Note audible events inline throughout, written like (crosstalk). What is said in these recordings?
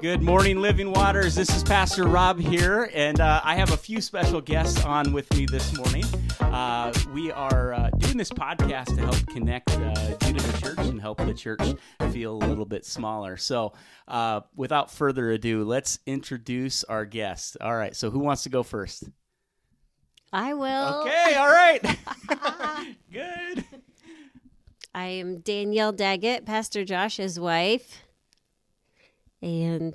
Good morning, Living Waters. This is Pastor Rob here, and uh, I have a few special guests on with me this morning. Uh, we are uh, doing this podcast to help connect uh, you to the church and help the church feel a little bit smaller. So, uh, without further ado, let's introduce our guests. All right, so who wants to go first? I will. Okay, all right. (laughs) (laughs) Good. I am Danielle Daggett, Pastor Josh's wife. And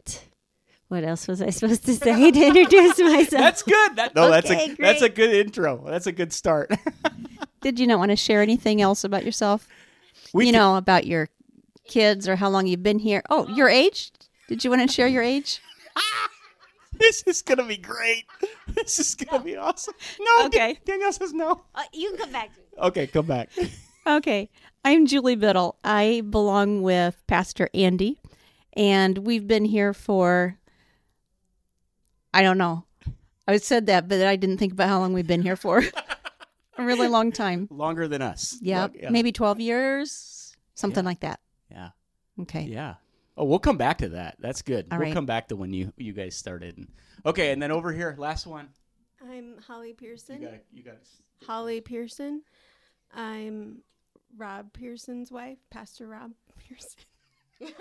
what else was I supposed to say (laughs) to introduce (laughs) myself? That's good. That, no, that's Okay, a that's a good intro. That's a good start. (laughs) Did you not want to share anything else about yourself? We you can- know, about your kids or how long you've been here? Oh, your age? Did you want to share your age? this is gonna be great. This is gonna be awesome. No, Okay. Danielle says no. Uh, you can come back. Okay, come back. Okay. I'm Julie Bittle. I belong with Pastor Andy, and we've been here for, I don't know. I said that, but I didn't think about how long we've been here for. (laughs) A really long time. Longer than us. Yeah, Long- maybe 12 years, something like that. Yeah. Okay. Yeah. Oh, we'll come back to that. That's good. All we'll right. come back to when you you guys started. Okay, and then over here, last one. I'm Holly You Pearson. got you got Holly Pearson. I'm Rob Pearson's wife, Pastor Rob Pearson. (laughs)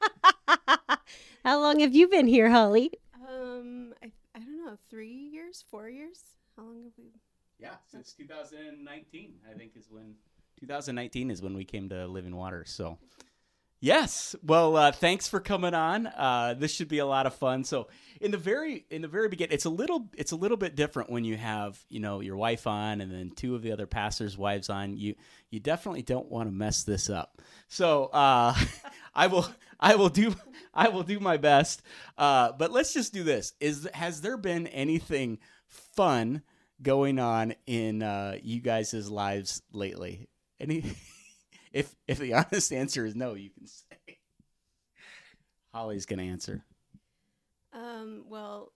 (laughs) How long have you been here, Holly? Um, I, I don't know, three years, four years. How long have we? Yeah, since 2019, I think is when 2019 is when we came to Living Water. So, yes. Well, uh, thanks for coming on. Uh, this should be a lot of fun. So, in the very in the very beginning, it's a little it's a little bit different when you have you know your wife on and then two of the other pastors' wives on. You you definitely don't want to mess this up. So, uh, (laughs) I will I will do (laughs) I will do my best. Uh, but let's just do this. Is has there been anything fun? going on in uh, you guys' lives lately? Any? (laughs) if if the (laughs) honest answer is no, you can say. Holly's gonna answer. Um, well,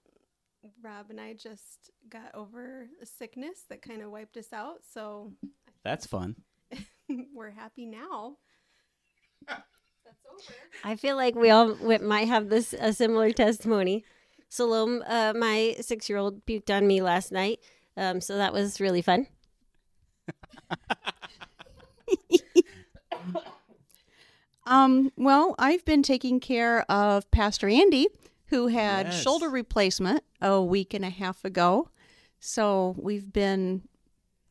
Rob and I just got over a sickness that kind of wiped us out, so That's fun. we're happy now. That's over. I feel like we all we might have this a similar testimony. Salome, uh, my six year old, puked on me last night. Um, so that was really fun. Um, well, I've been taking care of Pastor Andy, who had Yes. shoulder replacement a week and a half ago. So we've been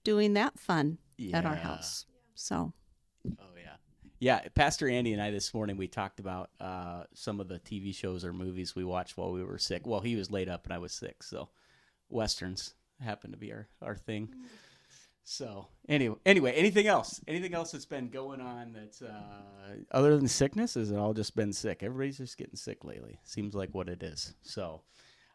doing that fun at our house. So yeah. Pastor Andy and I this morning we talked about uh, some of the TV shows or movies we watched while we were sick. Well, he was laid up and I was sick, so westerns happened to be our our thing. So anyway, anyway, anything else? Anything else that's been going on that's uh, other than sickness? Has it all just been sick? Everybody's just getting sick lately. Seems like what it is. So.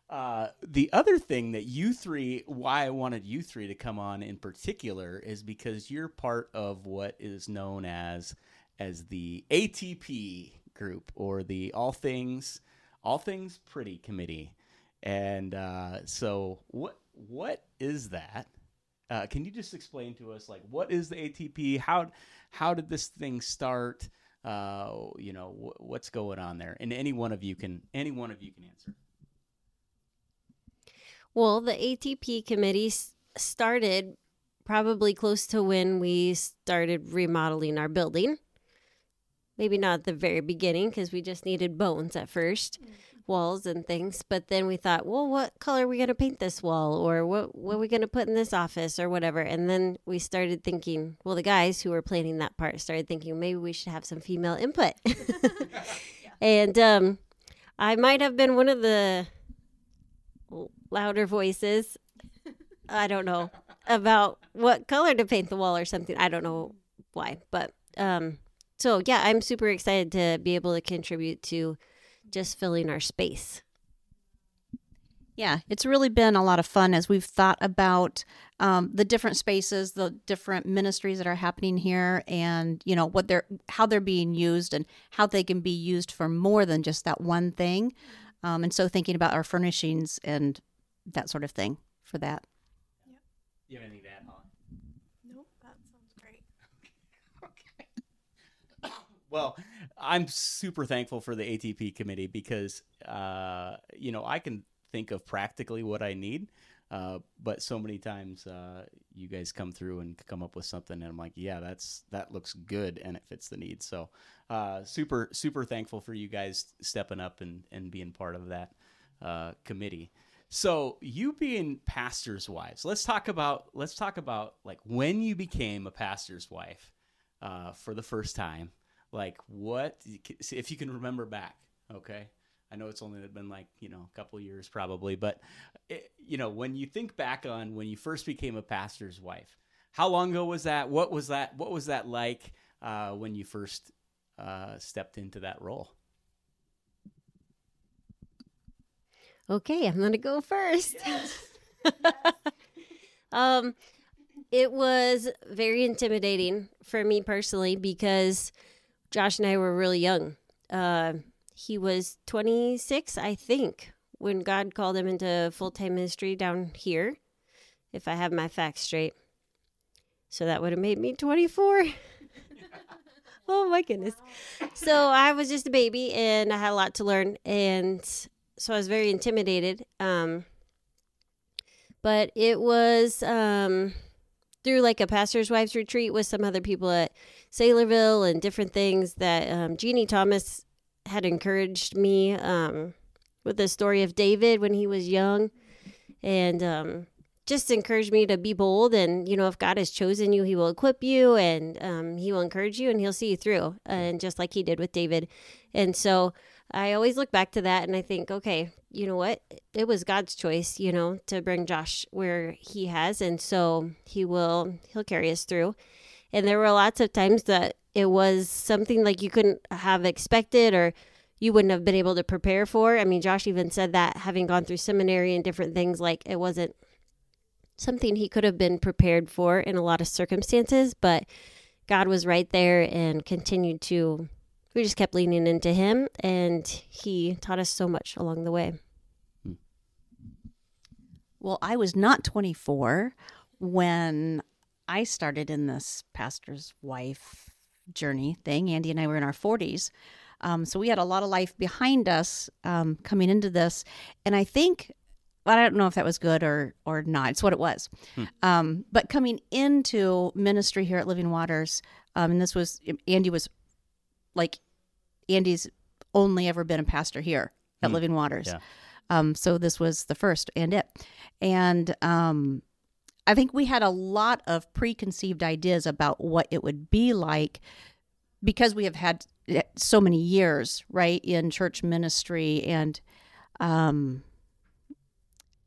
Uh, the other thing that you three, why I wanted you three to come on in particular, is because you're part of what is known as as the ATP group or the All Things All Things Pretty Committee, and uh, so what what is that? Uh, can you just explain to us like what is the ATP? How how did this thing start? Uh, you know wh- what's going on there, and any one of you can any one of you can answer. Well, the ATP committee started probably close to when we started remodeling our building. Maybe not at the very beginning because we just needed bones at first, walls and things. But then we thought, well, what color are we going to paint this wall or what, what are we going to put in this office or whatever? And then we started thinking, well, the guys who were planning that part started thinking maybe we should have some female input. (laughs) (laughs) and um, I might have been one of the louder voices. I don't know about what color to paint the wall or something. I don't know why, but um, so yeah, I'm super excited to be able to contribute to just filling our space. Yeah, it's really been a lot of fun as we've thought about um, the different spaces, the different ministries that are happening here, and you know what they're how they're being used and how they can be used for more than just that one thing. Um, and so thinking about our furnishings and that sort of thing for that. You have anything to add, Holly? Nope, that sounds great. Okay. Well, I'm super thankful for the ATP committee because, uh, you know, I can think of practically what I need. Uh, but so many times uh, you guys come through and come up with something, and I'm like, yeah, that's that looks good, and it fits the needs. So, uh, super super thankful for you guys stepping up and and being part of that uh, committee. So, you being pastors' wives, let's talk about let's talk about like when you became a pastor's wife uh, for the first time. Like, what if you can remember back? Okay, I know it's only been like you know a couple years probably, but it, you know when you think back on when you first became a pastor's wife, how long ago was that? What was that? What was that like uh, when you first uh, stepped into that role? Okay, I'm gonna go first. (laughs) (laughs) um, it was very intimidating for me personally because Josh and I were really young. Uh, he was 26, I think, when God called him into full time ministry down here, if I have my facts straight. So that would have made me 24. (laughs) oh my goodness. So I was just a baby and I had a lot to learn. And so I was very intimidated. Um, but it was um, through like a pastor's wife's retreat with some other people at Saylorville and different things that um, Jeannie Thomas had encouraged me um, with the story of David when he was young, and um, just encouraged me to be bold. And you know, if God has chosen you, He will equip you, and um, He will encourage you, and He'll see you through, and just like He did with David. And so I always look back to that, and I think, okay, you know what? It was God's choice, you know, to bring Josh where He has, and so He will He'll carry us through. And there were lots of times that it was something like you couldn't have expected or you wouldn't have been able to prepare for. I mean, Josh even said that having gone through seminary and different things, like it wasn't something he could have been prepared for in a lot of circumstances, but God was right there and continued to, we just kept leaning into Him, and He taught us so much along the way. Well, I was not 24 when I started in this pastor's wife journey thing. Andy and I were in our 40s. Um, so we had a lot of life behind us um, coming into this. And I think, I don't know if that was good or, or not. It's what it was. Hmm. Um, but coming into ministry here at Living Waters, um, and this was, Andy was like, Andy's only ever been a pastor here at hmm. Living Waters. Yeah. Um, so this was the first and it. And um, I think we had a lot of preconceived ideas about what it would be like because we have had eh, so many years, right, in church ministry and um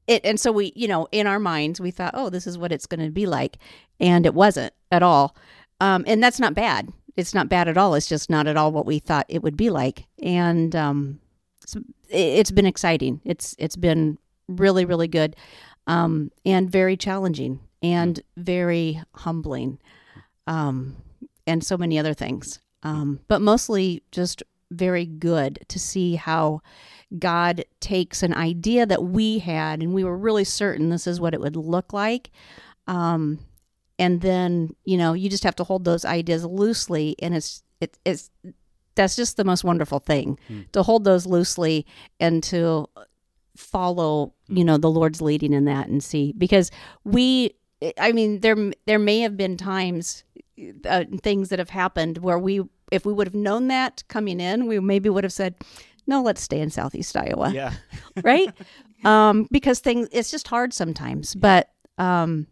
it and so we, you know, in our minds we thought, "Oh, this is what it's going to be like." And it wasn't at all. Um and that's not bad. It's not bad at all. It's just not at all what we thought it would be like. And um it's been exciting. It's it's been really really good um, and very challenging and very humbling, um, and so many other things. Um, but mostly just very good to see how God takes an idea that we had, and we were really certain this is what it would look like. Um, and then you know you just have to hold those ideas loosely, and it's it, it's that's just the most wonderful thing hmm. to hold those loosely and to follow you know the lord's leading in that and see because we i mean there there may have been times uh, things that have happened where we if we would have known that coming in we maybe would have said no let's stay in southeast iowa yeah (laughs) right um because things it's just hard sometimes yeah. but um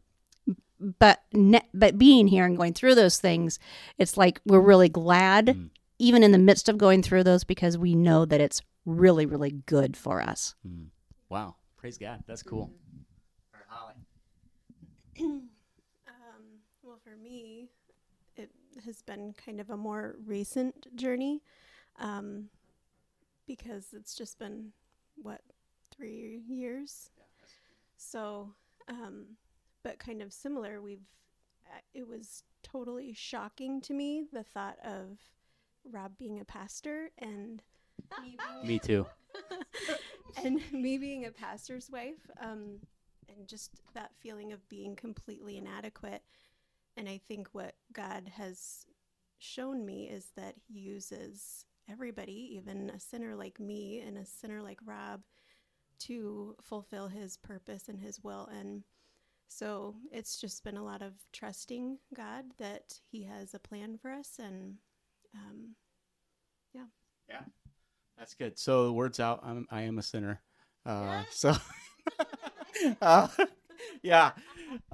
but ne- but being here and going through those things it's like we're really glad mm. Even in the midst of going through those because we know that it's really really good for us mm. Wow. Praise God. That's cool. Holly. (clears throat) um, well, for me, it has been kind of a more recent journey um, because it's just been, what, three years? So, um, but kind of similar, we've, it was totally shocking to me the thought of Rob being a pastor and me, (laughs) me too. (laughs) and me being a pastor's wife, um, and just that feeling of being completely inadequate. And I think what God has shown me is that He uses everybody, even a sinner like me and a sinner like Rob, to fulfill His purpose and His will. And so it's just been a lot of trusting God that He has a plan for us. And um, yeah. Yeah, That's good. So the words out. I'm, I am a sinner. Uh, (laughs) so, (laughs) uh, yeah,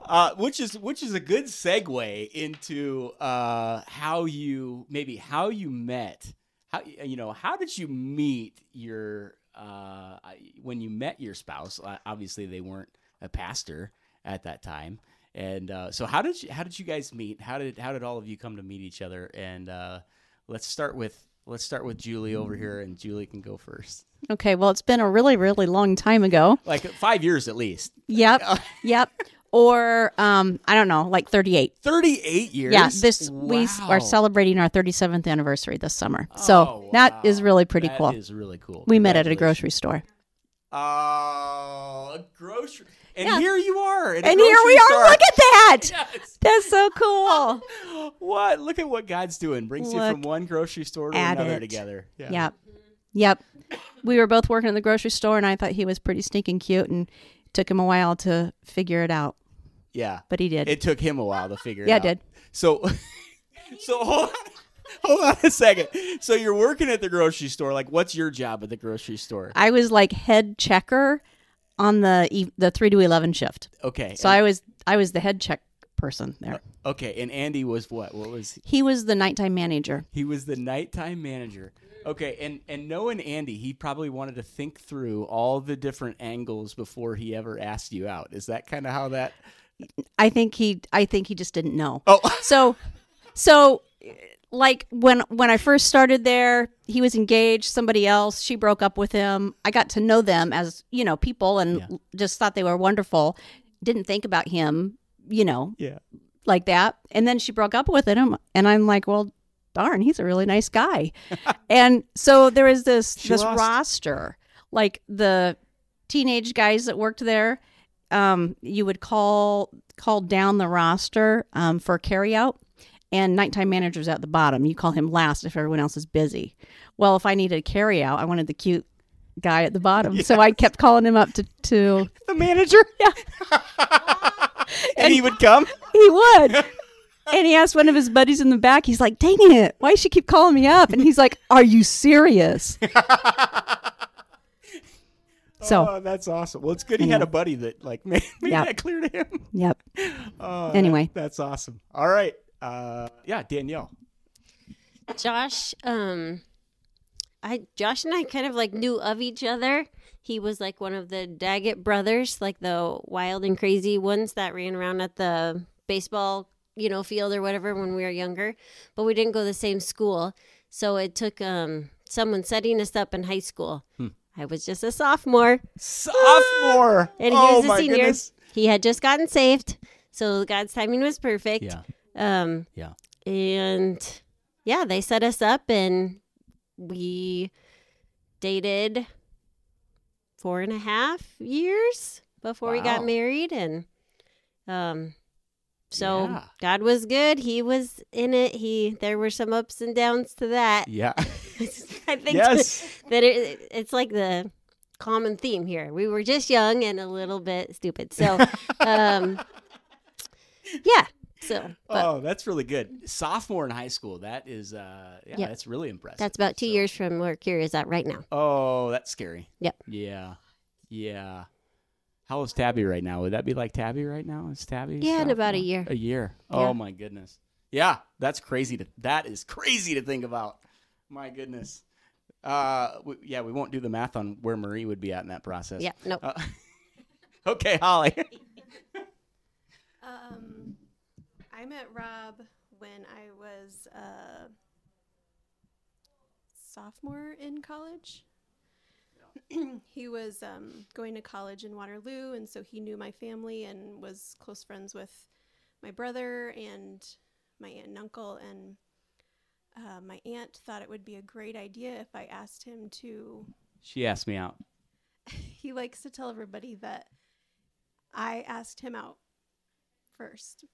uh, which is which is a good segue into uh, how you maybe how you met. How you know how did you meet your uh, when you met your spouse? Uh, obviously, they weren't a pastor at that time, and uh, so how did you how did you guys meet? How did how did all of you come to meet each other? And uh, let's start with let's start with Julie over here, and Julie can go first. Okay, well, it's been a really, really long time ago. Like five years at least. Yep, (laughs) yep. Or um, I don't know, like thirty-eight. 38 years? Yeah, this we are celebrating our thirty-seventh anniversary this summer, so Oh, that is really pretty That cool. is really cool. we met at a grocery store. Oh, a grocery. And Yeah. here you are. And here we are. store. Look at that. (laughs) Yes. That's so cool. (laughs) What? Look at what God's doing. Brings you from one grocery store to another it. together. Yeah. Yep. Yep. We were both working in the grocery store, and I thought he was pretty stinking cute, and took him a while to figure it out, Yeah. but he did. It took him a while to figure it out. Yeah, did. So, (laughs) so hold on. Hold on a second. So you're working at the grocery store. Like, what's your job at the grocery store? I was like head checker on the the three to eleven shift, Okay. so and- I was I was the head check person there. Uh, okay. And Andy was what? What was He was the nighttime manager. He was the nighttime manager. Okay, and and knowing Andy, he probably wanted to think through all the different angles before he ever asked you out. Is that kind of how that? I think he I think he just didn't know. Oh, So so like when when I first started there, he was engaged, somebody else, she broke up with him. I got to know them as, you know, people and Yeah. just thought they were wonderful. Didn't think about him, you know, yeah. like that. And then she broke up with him and I'm like, well, darn, he's a really nice guy. (laughs) and so there is this She this lost. roster, like the teenage guys that worked there. Um, you would call call down the roster um, for carry out, and nighttime managers at the bottom. You call him last if everyone else is busy. Well, if I needed a carry out, I wanted the cute guy at the bottom, so I kept calling him up to to (laughs) The manager. (laughs) Yeah. and he would come. He would. (laughs) And he asked one of his buddies in the back, he's like, dang it, why does she keep calling me up? And he's like, are you serious? So, oh, that's awesome. Well, it's good he had a buddy that like made, made Yeah. that clear to him. yep. Oh, that- Anyway. that's awesome. All right. Uh, yeah, Danielle. Josh, um, I Josh and I kind of like knew of each other. He was like one of the Daggett brothers, like the wild and crazy ones that ran around at the baseball, you know, field or whatever when we were younger. But we didn't go to the same school, so it took um someone setting us up in high school. I was just a sophomore, Sophomore. and he oh was a my senior. goodness. He had just gotten saved, so God's timing was perfect. Yeah. Um, Yeah. and yeah, they set us up and we dated four and a half years before we got married. And um, so Yeah. God was good. He was in it. He there were some ups and downs to that. Yeah. (laughs) I think yes. that it, it's like the common theme here. We were just young and a little bit stupid. So, (laughs) um, yeah. So, but oh, that's really good. Sophomore in high school. That is, uh, yeah, Yeah. that's really impressive. that's about two So- years from where Kira's at right now. Oh, that's scary. Yep. Yeah. Yeah. How old's Tabby right now? Would that be like Tabby right now? Is Tabby? Yeah, in about a year. A year. Yeah. Oh my goodness. Yeah, that's crazy to that is crazy to think about. My goodness. Uh, w yeah, we won't do the math on where Marie would be at in that process. Yeah. No. Uh, (laughs) okay, Holly. (laughs) Um, I met Rob when I was a sophomore in college. (clears throat) he was um, going to college in Waterloo, and so he knew my family and was close friends with my brother and my aunt and uncle. And uh, my aunt thought it would be a great idea if I asked him to She asked me out. (laughs) he likes to tell everybody that I asked him out first.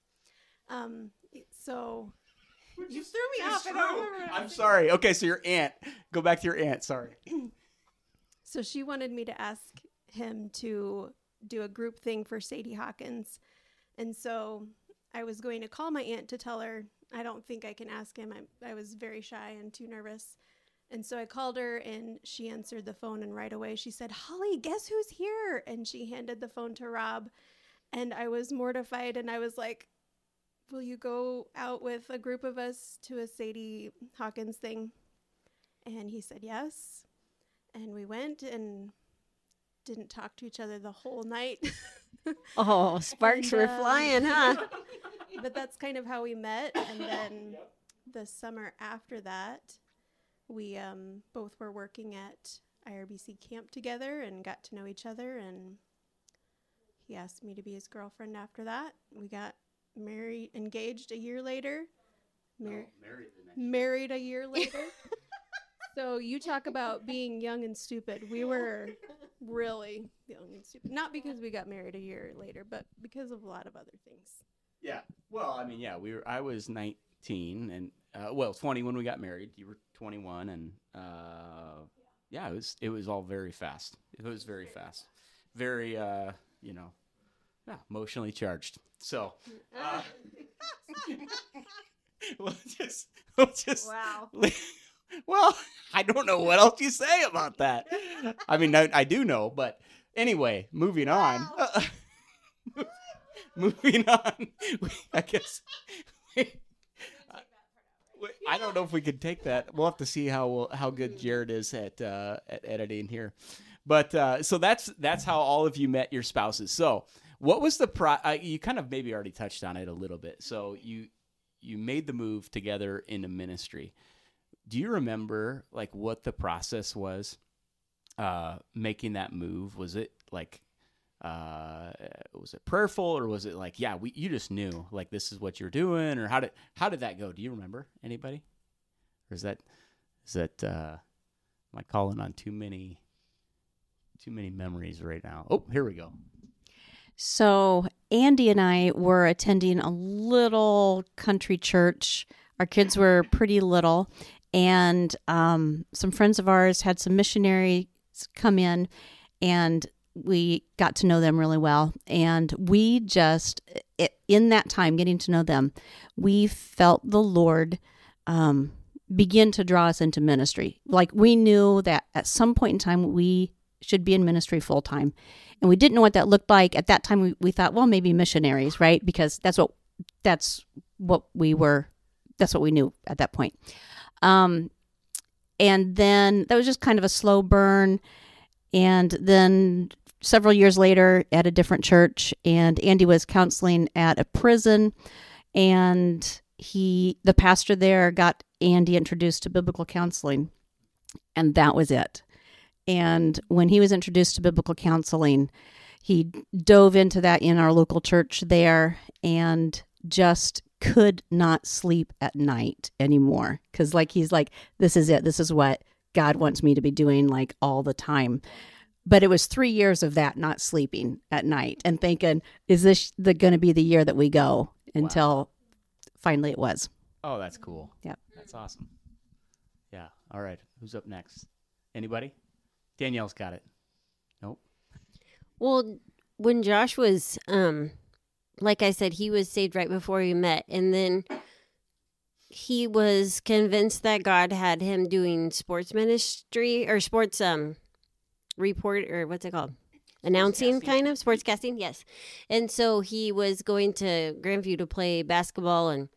Um, so You threw me off. I don't remember what I I'm sorry. Okay, so your aunt. Go back to your aunt. Sorry. (clears throat) So she wanted me to ask him to do a group thing for Sadie Hawkins. And so I was going to call my aunt to tell her I don't think I can ask him. I, I was very shy and too nervous. And so I called her and she answered the phone and right away she said, "Holly, guess who's here?" And she handed the phone to Rob. And I was mortified and I was like, "Will you go out with a group of us to a Sadie Hawkins thing?" And he said, "Yes." And we went and didn't talk to each other the whole night. (laughs) Oh, (laughs) sparks And, were uh, flying, huh? (laughs) but that's kind of how we met. And then the summer after that, we um, both were working at IRBC camp together and got to know each other. And he asked me to be his girlfriend after that. We got married, engaged a year later, mar- married a year (laughs) later. so you talk about being young and stupid. We were (laughs) really young and stupid. Not because we got married a year later, but because of a lot of other things. Yeah. Well, I mean, yeah, we were. I was 19 and uh, well, 20 when we got married. You were 21, and uh, yeah, it was. It was all very fast. It was very fast. Very, uh, you know, emotionally charged. So, uh, (laughs) we'll just, we'll just. Wow. Well, I don't know what else you say about that. I mean, I, I do know, but anyway, moving on. (laughs) moving on. (laughs) I guess. I don't know if we could take that. We'll have to see how we'll, how good Jared is at uh, at editing here. But uh, so that's that's how all of you met your spouses. So what was the pro? Uh, you kind of maybe already touched on it a little bit. So you you made the move together into ministry. Do you remember like what the process was uh, making that move? Was it like uh, was it prayerful or was it like yeah we you just knew like this is what you're doing or how did how did that go? Do you remember anybody? Or is that is that uh, am I calling on too many too many memories right now? Oh, here we go. So Andy and I were attending a little country church. Our kids were pretty little, and um, some friends of ours had some missionaries come in, and we got to know them really well. And we just, in that time, getting to know them, we felt the Lord um, begin to draw us into ministry. Like we knew that at some point in time we should be in ministry full time. And we didn't know what that looked like. At that time we, we thought, well, maybe missionaries, right? Because that's what that's what we were that's what we knew at that point. Um and then that was just kind of a slow burn. And then several years later at a different church and Andy was counseling at a prison and he the pastor there got Andy introduced to biblical counseling and that was it. And when he was introduced to biblical counseling, he dove into that in our local church there and just could not sleep at night anymore cuz like he's like this is it. This is what God wants me to be doing like all the time. But it was 3 years of that not sleeping at night and thinking is this the going to be the year that we go until finally it was. Oh, that's cool. Yep. That's awesome. Yeah. All right. Who's up next? Anybody? Danielle's got it. Nope. Well, when Josh was, um, like I said, he was saved right before we met, and then he was convinced that God had him doing sports ministry or sports um report or what's it called? Announcing kind of? Sportscasting yes. And so he was going to Grand View to play basketball and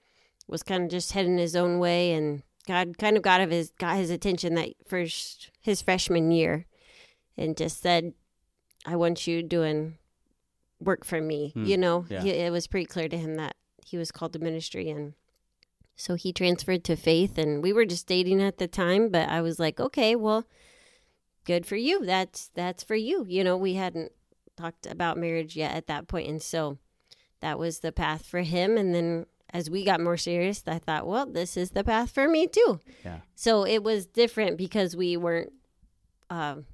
was kind of just heading his own way and god kind of got of his got his attention that first his freshman year and just said i want you doing work for me Hmm, you know? Yeah. He- it was pretty clear to him that he was called to ministry and so he transferred to faith and we were just dating at the time but i was like okay well good for you. That's that's for you. You know we hadn't talked about marriage yet at that point and so that was the path for him and then as we got more serious i thought well this is the path for me too. Yeah. so it was different because we weren't um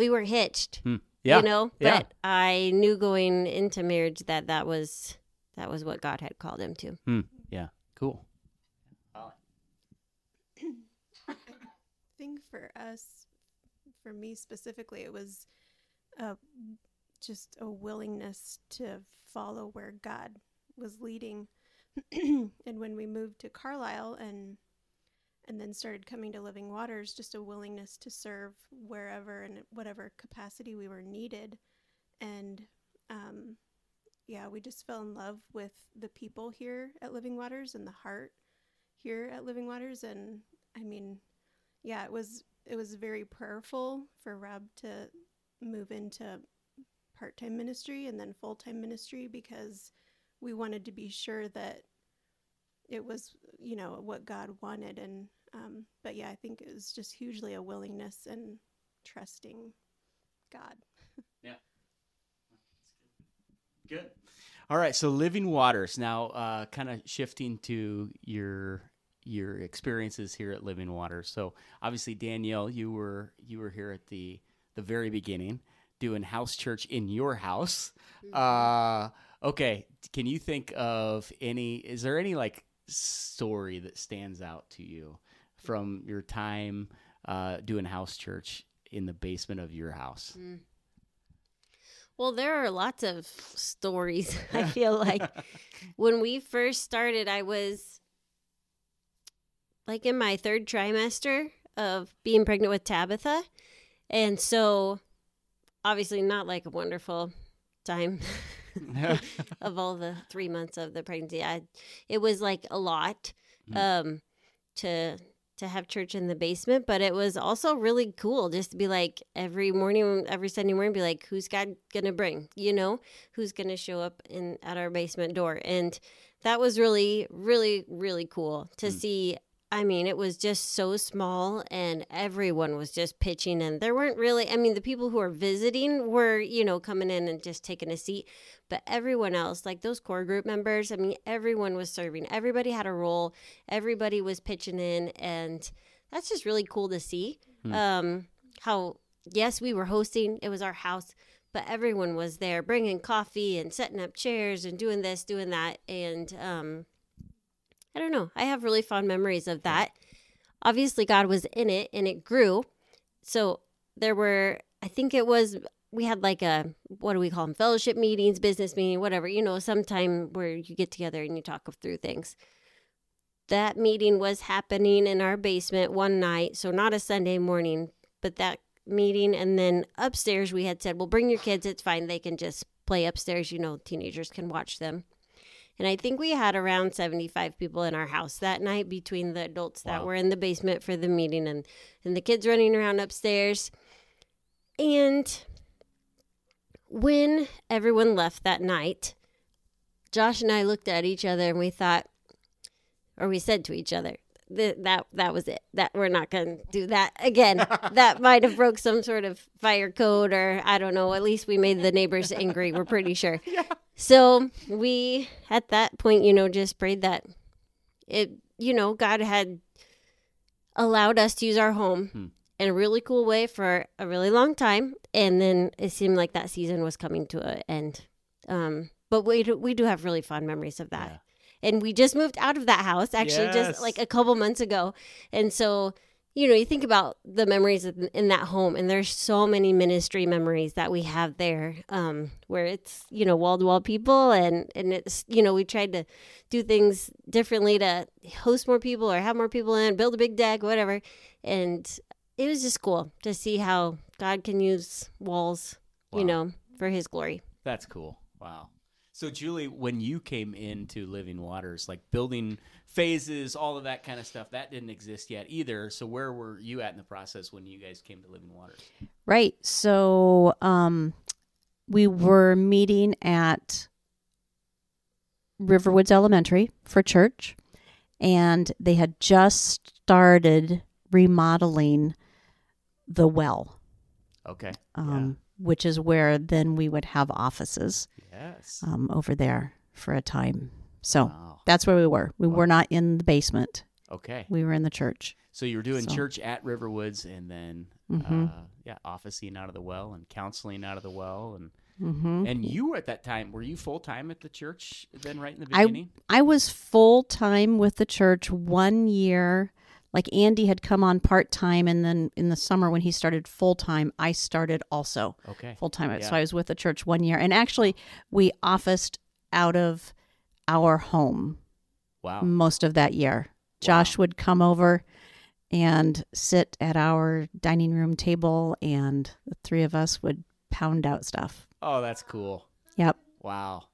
we were hitched. Hmm. Yeah. You know, yeah. but I knew going into marriage that that was that was what God had called him to. Hmm. Yeah. Cool. (coughs) I think for us, for me specifically, it was a just a willingness to follow where God was leading. (coughs) and when we moved to Carlisle and and then started coming to Living Waters, just a willingness to serve wherever and whatever capacity we were needed. And um, yeah, we just fell in love with the people here at Living Waters and the heart here at Living Waters. And I mean, yeah, it was it was very prayerful for Rob to move into part time ministry and then full time ministry because we wanted to be sure that it was you know what God wanted and um, but yeah I think it was just hugely a willingness and trusting God. (laughs) Yeah. Good. All right, so Living Waters. Now, uh, kind of shifting to your your experiences here at Living Waters. So, obviously, Danielle, you were you were here at the the very beginning doing house church in your house. Uh, okay, can you think of any? Is there any like story that stands out to you from your time uh, doing house church in the basement of your house? Well, there are lots of stories. (laughs) I (laughs) feel like when we first started, I was like in my third trimester of being pregnant with Tabitha. And so, obviously, not like a wonderful time (laughs) of all the three months of the pregnancy. I, it was like a lot um, to to have church in the basement, but it was also really cool just to be like every morning, every Sunday morning, be like, who's God gonna bring? You know, who's gonna show up in at our basement door? And that was really, really, really cool to mm. see. I mean, it was just so small, and everyone was just pitching in. There weren't really, I mean, the people who were visiting were, you know, coming in and just taking a seat, but everyone else, like those core group members, I mean, everyone was serving. Everybody had a role. Everybody was pitching in, and that's just really cool to see. Um, how yes, we were hosting; it was our house, but everyone was there, bringing coffee and setting up chairs and doing this, doing that, and um, I don't know. I have really fond memories of that. Obviously, God was in it, and it grew. So there were, I think it was we had like a what do we call them fellowship meetings business meeting whatever you know sometime where you get together and you talk through things. That meeting was happening in our basement one night so not a sunday morning but that meeting and then upstairs we had said well bring your kids. It's fine. They can just play upstairs. You know teenagers can watch them and i think we had around 75 people in our house that night between the adults that Wow. were in the basement for the meeting and and the kids running around upstairs and when everyone left that night, Josh and I looked at each other and we thought, or we said to each other, "Th- that that was it. That we're not going to do that again. (laughs) that might have broke some sort of fire code, or I don't know. At least we made the neighbors angry. We're pretty sure. (laughs) Yeah. So we, at that point, you know, just prayed that it, you know, God had allowed us to use our home in a really cool way for a really long time, and then it seemed like that season was coming to an end. Um, but we do, we do have really fond memories of that, and we just moved out of that house actually Yes. just like a couple months ago, and so you know you think about the memories in, that home, and there's so many ministry memories that we have there, um, where it's you know wall to wall people, and and it's you know we tried to do things differently to host more people or have more people in, build a big deck, whatever, and it was just cool to see how God can use walls, you know, for His glory. That's cool. Wow. So, Julie, when you came into Living Waters, like building phases, all of that kind of stuff, that didn't exist yet either. So, where were you at in the process when you guys came to Living Waters? Right. So um, we were meeting at Riverwoods Elementary for church, and they had just started remodeling the well, Okay. um, which is where then we would have offices Yes. um, over there for a time. So Wow. that's where we were. We were not in the basement. Okay. We were in the church. So you were doing So- church at Riverwoods, and then Mhm. uh, yeah, officing out of the well and counseling out of the well, and hmm and you were at that time. Were you full time at the church then, right in the I- beginning? I was full time with the church one year like Andy had come on part time, and then in the summer when he started full time, I started also Okay. full time. Yeah. So I was with the church one year, and actually we officed out of our home Wow. most of that year. Josh would come over and sit at our dining room table, and the three of us would pound out stuff. Oh, that's cool. Yep. Wow.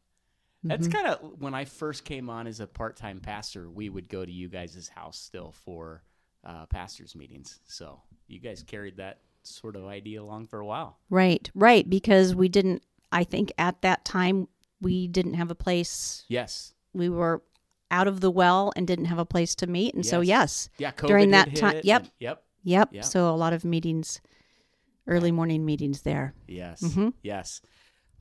That's Mhm. kind of when I first came on as a part-time pastor. We would go to you guys' house still for uh, pastors' meetings. So you guys carried that sort of idea along for a while. Right, right. Because we didn't, I think at that time, we didn't have a place. Yes. We were out of the well and didn't have a place to meet. And so, Yes. yes, Yeah. COVID During that time- yep. and- yep. yep. Yeah. So, a lot of meetings, early morning meetings there. Yes. Mhm. Yes.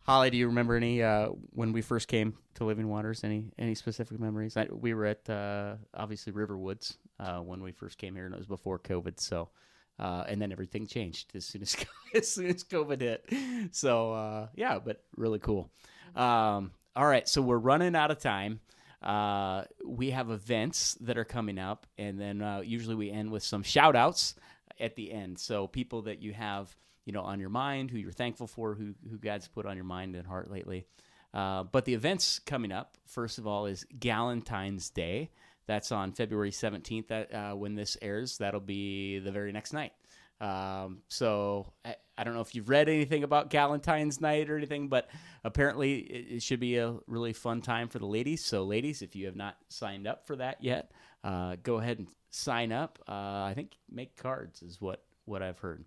Holly, do you remember any uh, when we first came to Living Waters? Any any specific memories? I, we were at uh, obviously Riverwoods uh, when we first came here, and it was before COVID. So, uh, and then everything changed as soon as (laughs) as soon as COVID hit. So uh, yeah, but really cool. Um, all right, so we're running out of time. Uh, we have events that are coming up, and then usually we end with some shout outs at the end. So people that you have, you know, on your mind, who you're thankful for, who who God's put on your mind and heart lately. Uh, but the events coming up, first of all, is Galentine's Day. That's on February 17th. That uh, when this airs, that'll be the very next night. Um, so I, I don't know if you've read anything about Galentine's Night or anything, but apparently it, it should be a really fun time for the ladies. So, ladies, if you have not signed up for that yet, uh, go ahead and sign up. Uh, I think make cards is what what I've heard.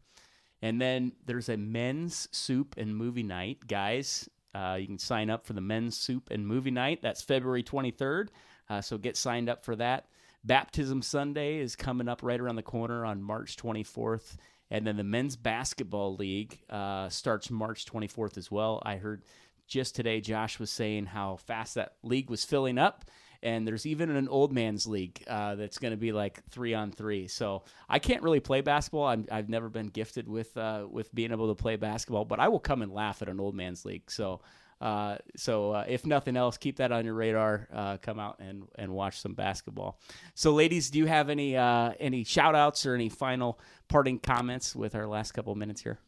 And then there's a men's soup and movie night, guys. Uh, you can sign up for the men's soup and movie night. That's February 23rd. Uh, so get signed up for that. Baptism Sunday is coming up right around the corner on March 24th. And then the men's basketball league uh, starts March 24th as well. I heard just today Josh was saying how fast that league was filling up. And there's even an old man's league uh, that's going to be like three on three. So I can't really play basketball. I'm, I've never been gifted with uh, with being able to play basketball, but I will come and laugh at an old man's league. So uh, so uh, if nothing else, keep that on your radar. Uh, come out and, and watch some basketball. So, ladies, do you have any uh, any shout outs or any final parting comments with our last couple minutes here?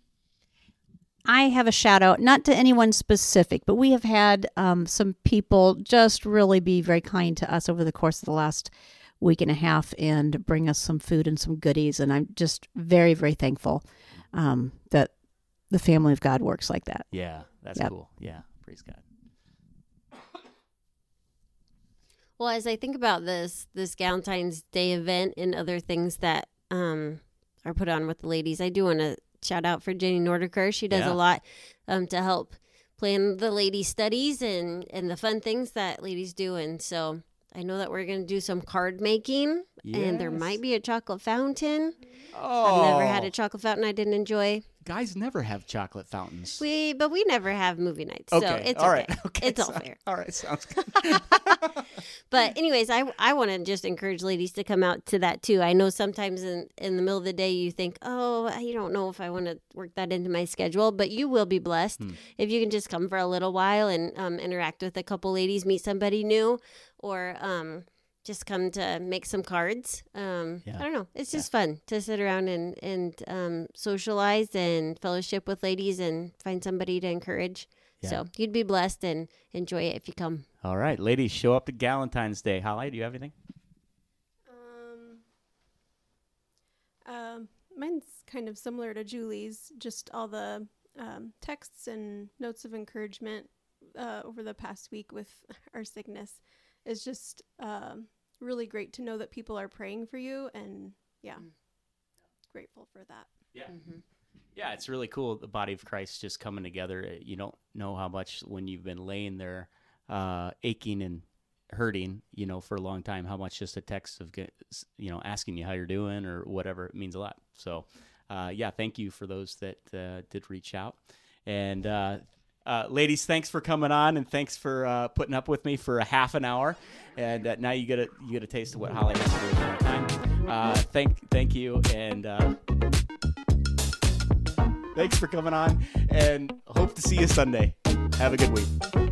I have a shout out, not to anyone specific, but we have had um, some people just really be very kind to us over the course of the last week and a half and bring us some food and some goodies. And I'm just very, very thankful um, that the family of God works like that. Yeah, that's Yep. cool. Yeah, praise God. Well, as I think about this this Galentine's Day event and other things that um, are put on with the ladies, I do want to shout out for Jenny Nordiker. She does Yeah. a lot um, to help plan the ladies' studies and and the fun things that ladies do. And so I know that we're going to do some card making, and there might be a chocolate fountain. Oh, I've never had a chocolate fountain I didn't enjoy. Guys never have chocolate fountains. We but we never have movie nights, so okay, it's all okay. right. (laughs) Okay, It's all fair. All right, sounds good. (laughs) But anyways, I I want to just encourage ladies to come out to that too. I know sometimes in in the middle of the day you think, "Oh, I don't know if I want to work that into my schedule," but you will be blessed Hmm. if you can just come for a little while and um, interact with a couple ladies, meet somebody new, or um, just come to make some cards. Um, Yeah. I don't know. It's just fun to sit around and and um, socialize and fellowship with ladies and find somebody to encourage. Yeah. So you'd be blessed and enjoy it if you come. all right, ladies, show up to Galentine's Day. Holly, do you have anything? Um, um, mine's kind of similar to Julie's. Just all the um, texts and notes of encouragement uh, over the past week with (laughs) our sickness is just um, really great to know that people are praying for you, and yeah, grateful for that. Yeah. Yeah, it's really cool. The body of Christ just coming together. Uh, You don't know how much when you've been laying there, uh, aching and hurting, you know, for a long time, how much just a text of, get- you know, asking you how you're doing or whatever it means a lot. So, uh, yeah, thank you for those that uh, did reach out. And, uh, uh, ladies, thanks for coming on, and thanks for uh, putting up with me for a half an hour. And uh, now you get a you get a taste of what Holly has to do with time. Uh, thank thank you, and uh, Thanks for coming on and hope to see you Sunday. Have a good week.